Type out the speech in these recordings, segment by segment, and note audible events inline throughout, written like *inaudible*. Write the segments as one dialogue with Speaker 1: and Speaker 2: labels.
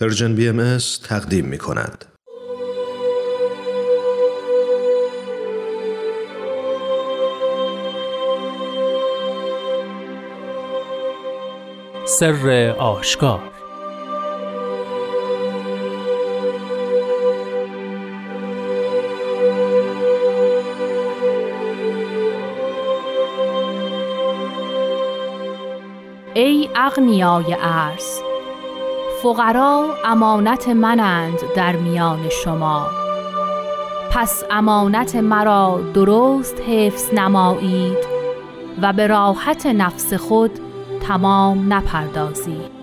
Speaker 1: پرژن بی ام تقدیم می کند.
Speaker 2: سر آشکار
Speaker 3: ای اغنیای ارز فقرا امانت منند در میان شما. پس امانت مرا درست حفظ نمایید و به راحت نفس خود تمام نپردازید.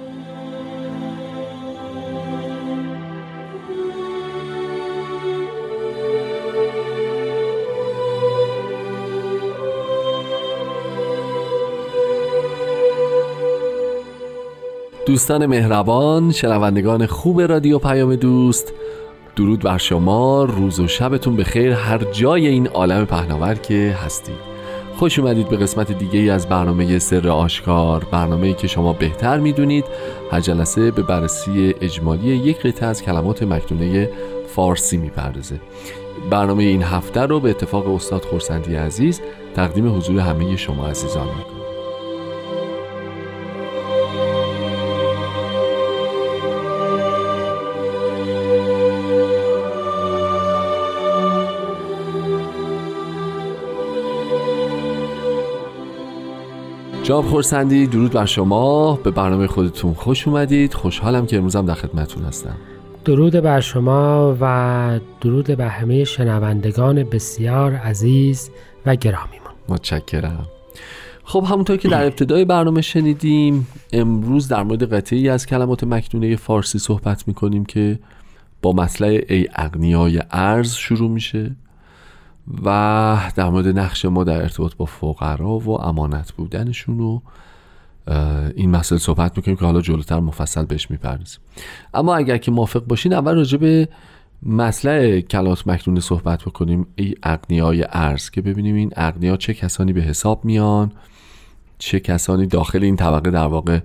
Speaker 4: دوستان مهربان شنوندگان خوب رادیو پیام دوست درود بر شما روز و شبتون به خیر هر جای این عالم پهناور که هستید. خوش اومدید به قسمت دیگه ای از برنامه سر آشکار برنامه ای که شما بهتر می‌دونید. هر جلسه به بررسی اجمالی یک قطعه از کلمات مکنونه فارسی می‌پردازه. برنامه این هفته رو به اتفاق استاد خورسندی عزیز تقدیم حضور همه شما عزیزان می‌کنم. جناب خورسندی درود بر شما. به برنامه خودتون خوش اومدید. خوشحالم که امروزم در خدمتتون هستم.
Speaker 5: درود بر شما و درود به همه شنوندگان بسیار عزیز و گرامیمون.
Speaker 4: متشکرم. خب همونطور که در ابتدای برنامه شنیدیم امروز در مورد قطعی از کلمات مکنونه فارسی صحبت می‌کنیم که با مسئله ای اغنیای ارز شروع میشه. و در مورد نقش ما در ارتباط با فقرا و امانت بودنشون و این مسئله صحبت می‌کنیم که حالا جلوتر مفصل بهش می‌پردازیم. اما اگر که موافق باشین اول راجع به مسئله کلات مکنونه صحبت بکنیم. ای اقنیای ارز که ببینیم این اقنیا چه کسانی به حساب میان چه کسانی داخل این طبقه در واقع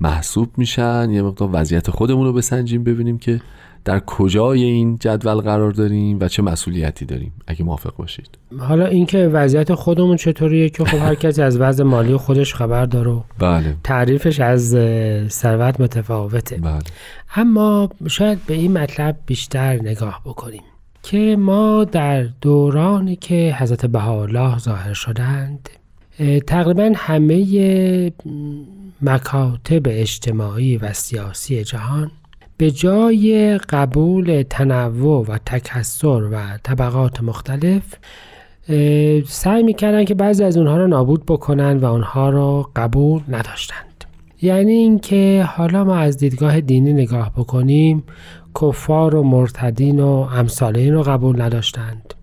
Speaker 4: محسوب میشن. یه مقدار وضعیت خودمون رو بسنجیم ببینیم که در کجای این جدول قرار داریم و چه مسئولیتی داریم؟ اگه موافق باشید.
Speaker 5: حالا اینکه وضعیت خودمون چطوریه که خب هر کسی از وضع مالی خودش خبر داره
Speaker 4: بله.
Speaker 5: تعریفش از ثروت متفاوته.
Speaker 4: بله.
Speaker 5: اما شاید به این مطلب بیشتر نگاه بکنیم که ما در دورانی که حضرت بهاءالله ظاهر شدند تقریبا همه مکاتب اجتماعی و سیاسی جهان به جای قبول تنوع و تکسر و طبقات مختلف سعی می‌کردن که بعضی از اونها رو نابود بکنن و اونها رو قبول نداشتند. یعنی اینکه حالا ما از دیدگاه دینی نگاه بکنیم کفار و مرتدین و امثال این رو قبول نداشتند.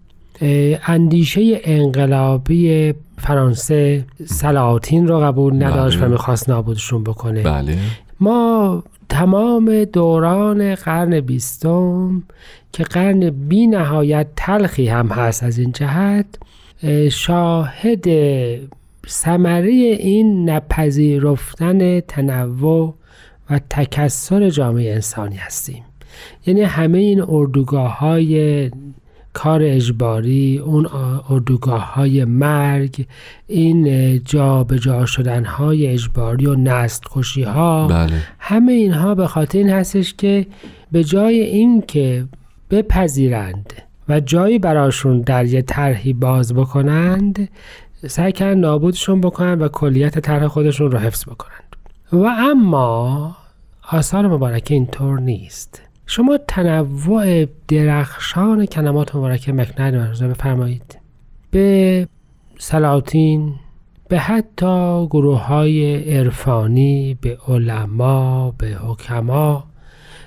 Speaker 5: اندیشه انقلابی فرانسه سلاطین رو قبول نداشت
Speaker 4: بله.
Speaker 5: و می‌خواست نابودشون بکنه.
Speaker 4: بله.
Speaker 5: ما تمام دوران قرن بیستم که قرن بی نهایت تلخی هم هست از این جهت شاهد ثمره این نپذیرفتن تنوع و تکسر جامعه انسانی هستیم. یعنی همه این اردوگاه های کار اجباری اون اردوگاه های مرگ این جا به جا شدن های اجباری و نست کشی ها
Speaker 4: بله.
Speaker 5: همه اینها به خاطر این هستش که به جای اینکه بپذیرند و جایی براشون در یه طرحی باز بکنند سعی کردن نابودشون بکنند و کلیت طرح خودشون رو حفظ بکنند. و اما آثار مبارکه اینطور نیست. شما تنوع درخشان کلمات مبارکه مکنه رو بفرمایید. به سلاطین به حتی گروه های عرفانی به علما به حکما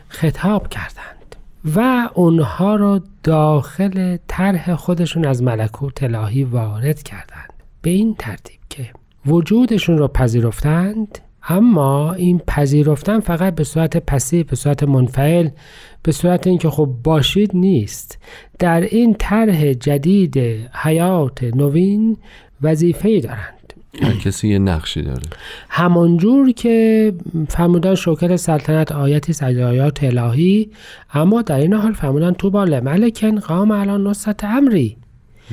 Speaker 5: خطاب کردند و اونها را داخل طرح خودشون از ملکوت الهی وارد کردند. به این ترتیب که وجودشون را پذیرفتند اما این پذیرفتن فقط به صورت پسیو به صورت منفعل به صورت اینکه خب باشید نیست. در این طرح جدید حیات نوین وظیفه دارند.
Speaker 4: هر کسی یه نقشی داره.
Speaker 5: همانجور که فرمودن شوکت سلطنت آیتی از آیات الهی اما در این حال فرمودن تو با ملکن قام الان نصرت امری.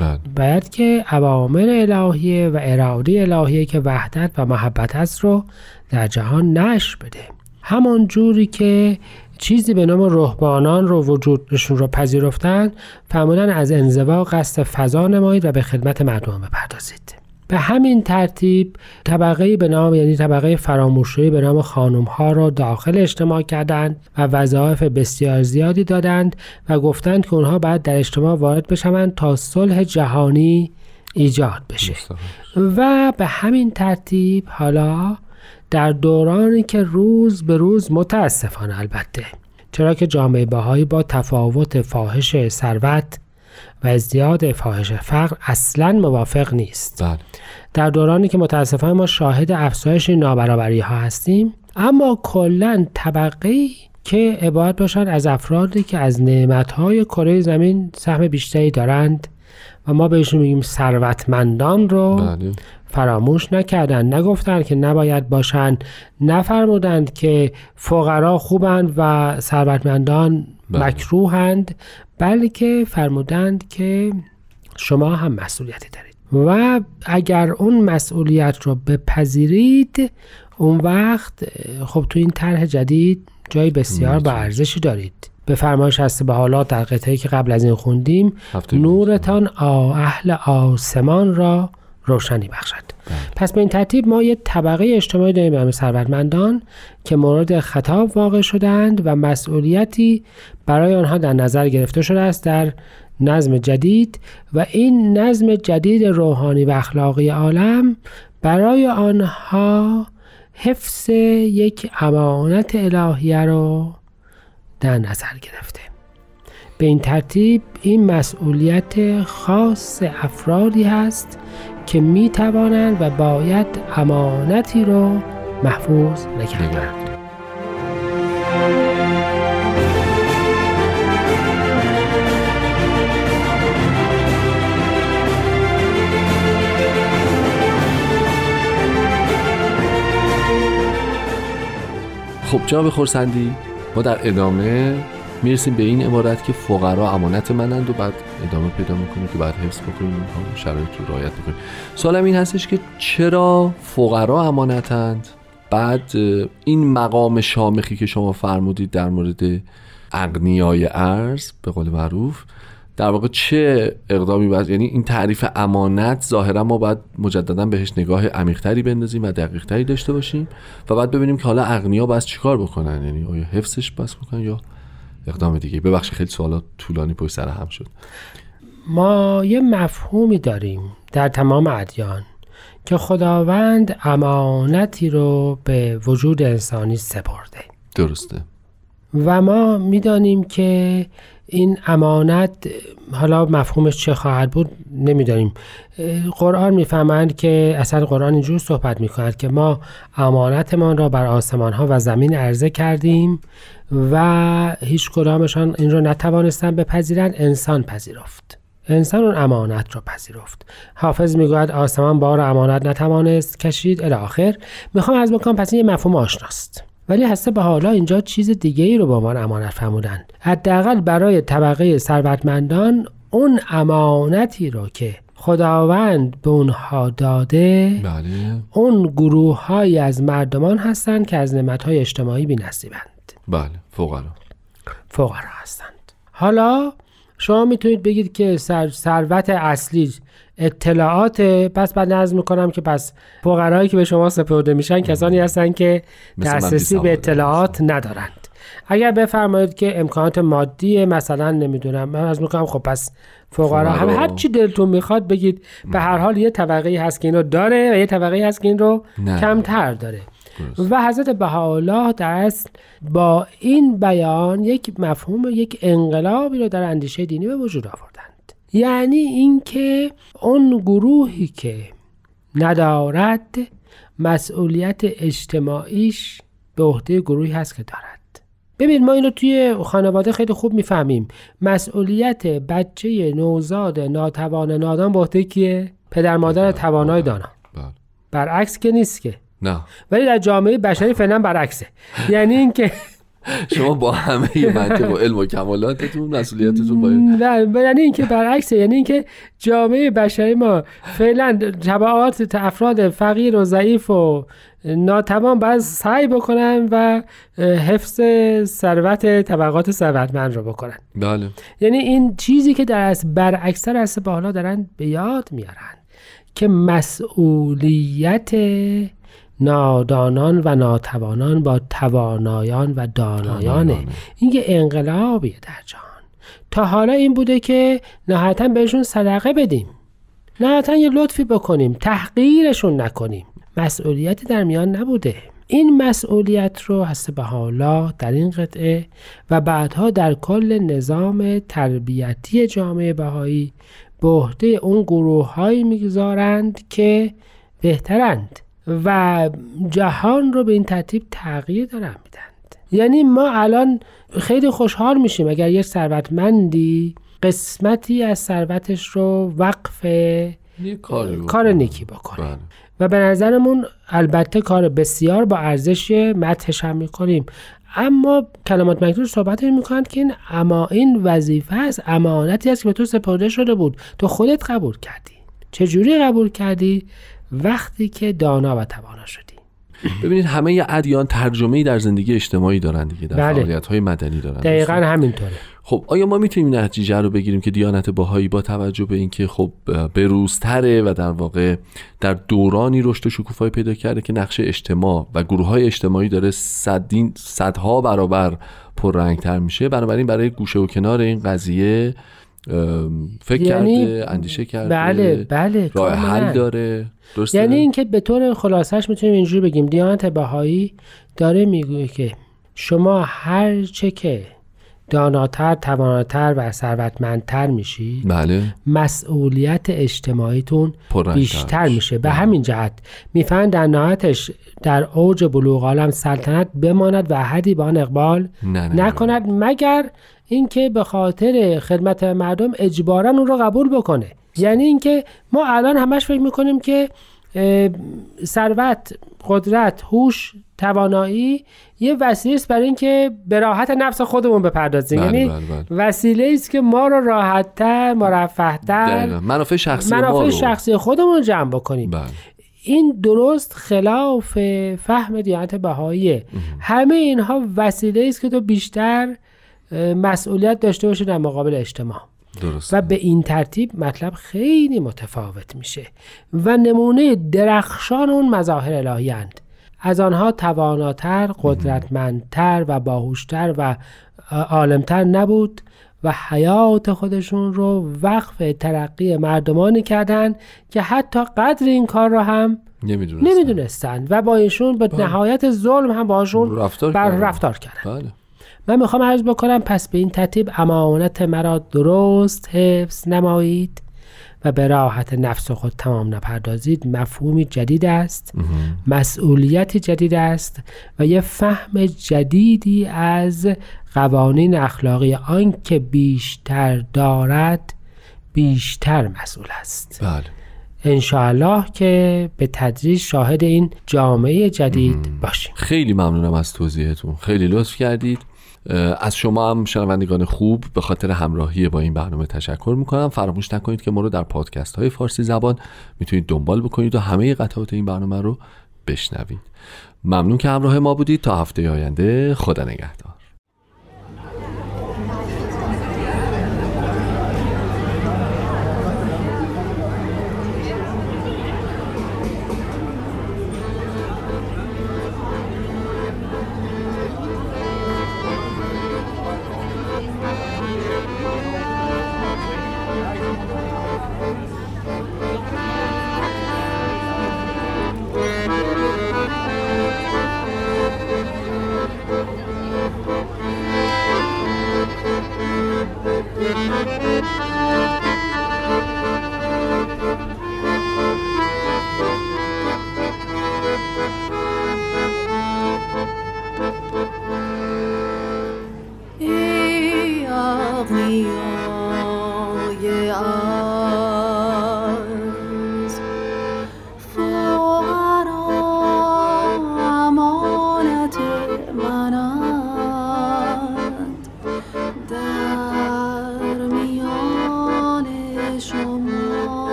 Speaker 4: بله
Speaker 5: باید که اوامر الهیه و اراده الهیه که وحدت و محبت است رو در جهان نشر بده. همان جوری که چیزی به نام رهبانان رو وجودشون رو پذیرفتن فرمودن از انزوا قصد فضا نمایید و به خدمت مردم بپردازید. به همین ترتیب طبقه به نام یعنی طبقه فراموشی به نام خانم ها را داخل اجتماع کردند و وظایف بسیار زیادی دادند و گفتند که اونها باید در اجتماع وارد بشوند تا صلح جهانی ایجاد بشه. و به همین ترتیب حالا در دورانی که روز به روز متاسفانه البته. چرا که جامعه بهایی با تفاوت فاحش ثروت و ازدیاد فاحش فقر اصلا موافق نیست.
Speaker 4: بله.
Speaker 5: در دورانی که متاسفانه ما شاهد افزایش نابرابری ها هستیم اما کلا طبقه که عبارت باشند از افرادی که از نعمتهای کره زمین سهم بیشتری دارند و ما بهشون میگیم ثروتمندان رو
Speaker 4: بله.
Speaker 5: فراموش نکردند نگفتند که نباید باشند. نفرمودند که فقرا خوبند و ثروتمندان
Speaker 4: بله.
Speaker 5: مکروهند بلکه فرمودند که شما هم مسئولیتی دارید. و اگر اون مسئولیت رو بپذیرید اون وقت خب تو این طرح جدید جای بسیار با ارزشی دارید. به فرمایش هست به حالات در قطعه که قبل از این خوندیم نورتان اهل آسمان را روشنی بخشد. پس به این ترتیب ما یه طبقه اجتماعی داریم به ثروتمندان که مورد خطاب واقع شدند و مسئولیتی برای آنها در نظر گرفته شده است در نظم جدید و این نظم جدید روحانی و اخلاقی عالم برای آنها حفظ یک امانت الهیه رو در نظر گرفته. به این ترتیب این مسئولیت خاص افرادی هست که می توانند و باید امانتی رو محفوظ دارند
Speaker 4: خب جناب خورسندی ما در ادامه می‌رسیم به این عبارت که فقرا امانت منند و بعد ادامه پیدا می‌کنیم که بعد حفظ بکنیم اینها شرایط رو رعایت بکنیم. سوالم این هستش که چرا فقرا امانتند؟ بعد این مقام شامخی که شما فرمودید در مورد اغنیای ارز به قول معروف در واقع چه اقدامی باید یعنی این تعریف امانت ظاهرا ما باید مجددا بهش نگاه عمیقتری بندازیم و دقیقتری داشته باشیم و بعد ببینیم که حالا اغنیا باید چیکار بکنن؟ یعنی آیا حفظش بس بکنن یا اقدام دیگه. ببخشید خیلی سوالات طولانی پشت سر هم شد.
Speaker 5: ما یه مفهومی داریم در تمام ادیان که خداوند امانتی رو به وجود انسانی سپرده.
Speaker 4: درسته.
Speaker 5: و ما می‌دانیم که این امانت حالا مفهومش چه خواهد بود نمی‌دانیم. قرآن می‌فهمند که اصلا قرآن اینجور صحبت می‌کند که ما امانتمان را بر آسمان ها و زمین عرضه کردیم و هیچ کدامشان این را نتوانستن بپذیرند انسان پذیرفت. انسان اون امانت را پذیرفت. حافظ می‌گوید آسمان بار امانت نتوانست کشید الی آخر. می‌خوام از بکنم پس این یه مفهوم آشناست. ولی هسته به حالا اینجا چیز دیگه ای رو به عنوان امانت فرمودن حداقل برای طبقه ثروتمندان اون امانتی رو که خداوند به اونها داده
Speaker 4: بله.
Speaker 5: اون گروه های از مردمان هستند که از نعمت های اجتماعی بی
Speaker 4: بله فقرا.
Speaker 5: فقرا هستند. حالا شما می‌تونید بگید که سر- ثروت اصلی اطلاعات پس بعد نظر می‌کنم که پس فقرایی که به شما سپرده میشن کسانی هستند که دسترسی به اطلاعات ندارند اگر بفرمایید که امکانات مادی مثلا نمی‌دونم من از می‌کنم خب پس فقرا هم. هر چی دلتون می‌خواد بگید به هر حال یه طبقه هست که این رو داره و یه طبقه هست که این رو
Speaker 4: نه.
Speaker 5: کمتر داره. و حضرت بهاءالله در اصل با این بیان یک مفهوم یک انقلابی رو در اندیشه دینی به وجود آوردند. یعنی اینکه اون گروهی که ندارد مسئولیت اجتماعیش به عهده گروهی هست که دارد. ببین ما اینو توی خانواده خیلی خوب می‌فهمیم. مسئولیت بچه نوزاد ناتوان نادان به عهده کیه؟ پدر مادر توانای دانا.
Speaker 4: بله.
Speaker 5: برعکس که نیست که.
Speaker 4: نه.
Speaker 5: ولی در جامعه بشری فعلا برعکسه. یعنی اینکه *laughs*
Speaker 4: شما با همه منطق و علم و کمالاتتون مسئولیتتون باید
Speaker 5: نه یعنی اینکه برعکسه. یعنی اینکه جامعه بشری ما فعلا طبعات افراد فقیر و ضعیف و ناتوان باید سعی بکنن و حفظ ثروت طبقات ثروتمند رو بکنن.
Speaker 4: بله.
Speaker 5: یعنی این چیزی که در از برعکس است به حالا دارن به یاد میارن که مسئولیت نادانان و ناتوانان با توانایان و دانایانه. این یه انقلابیه در جهان. تا حالا این بوده که نهایتا بهشون صدقه بدیم. نهایتا یه لطفی بکنیم تحقیرشون نکنیم. مسئولیتی در میان نبوده. این مسئولیت رو هست به حالا در این قطعه و بعدها در کل نظام تربیتی جامعه بهایی به عهده اون گروه هایی می‌گذارند که بهترند. و جهان رو به این ترتیب تغییر دارن میدند یعنی ما الان خیلی خوشحال میشیم اگر یک ثروتمندی قسمتی از ثروتش رو وقف کار نیکی بکنه. بله. و به نظرمون البته کار بسیار با ارزش مدحش هم می‌کنیم. اما کلمات مکتوب صحبت می‌کنند که این اما این وظیفه است امانتی است که به تو سپرده شده بود. تو خودت قبول کردی. چجوری قبول کردی؟ وقتی که دانا و توانا شدی.
Speaker 4: ببینید همه ادیان ترجمه در زندگی اجتماعی دارن دیگه در بله. فعالیت های مدنی دارن.
Speaker 5: دقیقا همینطوره.
Speaker 4: خب آیا ما می‌تونیم نتیجه رو بگیریم که دیانت باهایی با توجه به اینکه خب بروزتره و در واقع در دورانی رشد و شکوفایی پیدا کرده که نقش اجتماع و گروه های اجتماعی داره صدین صدها برابر پررنگتر میشه بنابراین برای گوشه و کنار این قضیه فکر یعنی کرده اندیشه کرده
Speaker 5: بله بله
Speaker 4: راه حل داره. درسته؟
Speaker 5: یعنی اینکه به طور خلاصش می‌تونیم اینجوری بگیم. دیانت بهایی داره می‌گویه که شما هر چه که داناتر تواناتر و ثروتمندتر میشی؟
Speaker 4: بله.
Speaker 5: مسئولیت اجتماعیتون بیشتر میشه. به بله. همین جهت می‌فهمن در نهایتش در اوج بلوغ عالم سلطنت بماند و حدی با آن اقبال
Speaker 4: نه.
Speaker 5: نکند مگر اینکه به خاطر خدمت مردم اجبارا اون رو قبول بکنه. یعنی اینکه ما الان همش فکر می‌کنیم که ثروت قدرت هوش توانایی یه وسیله است برای اینکه به راحت نفس خودمون بپردازیم.
Speaker 4: بله
Speaker 5: یعنی
Speaker 4: بله بله.
Speaker 5: وسیله است که ما رو راحتتر مرفهتر
Speaker 4: منافع شخصی
Speaker 5: منافع شخصی خودمون جمع بکنیم.
Speaker 4: بله.
Speaker 5: این درست خلاف فهم دیانت بهاییه. همه اینها وسیله است که تو بیشتر مسئولیت داشته باشه در مقابل اجتماع.
Speaker 4: درست.
Speaker 5: و به این ترتیب مطلب خیلی متفاوت میشه و نمونه درخشان اون مظاهر الهی هند. از آنها تواناتر، قدرتمندتر و باهوشتر و عالمتر نبود و حیات خودشون رو وقف ترقی مردمانی کردند که حتی قدر این کار رو هم نمی‌دونستند و با ایشون به بله. نهایت ظلم هم باشون
Speaker 4: رفتار,
Speaker 5: بر رفتار کردن
Speaker 4: بله.
Speaker 5: من می‌خوام عرض بکنم پس به این ترتیب امانت مرا درست حفظ نمایید و به راحت نفس خود تمام نپردازید. مفهومی جدید است. مسئولیتی جدید است و یه فهم جدیدی از قوانین اخلاقی آن که بیشتر دارد بیشتر مسئول است.
Speaker 4: بله.
Speaker 5: انشاءالله که به تدریج شاهد این جامعه جدید باشیم.
Speaker 4: خیلی ممنونم از توضیحتون. خیلی لطف کردید. از شما هم شنوندگان خوب به خاطر همراهی با این برنامه تشکر می‌کنم. فراموش نکنید که ما رو در پادکست های فارسی زبان می‌تونید دنبال بکنید و همه قطعات این برنامه رو بشنوید. ممنون که همراه ما بودید. تا هفته آینده خدا نگهدار.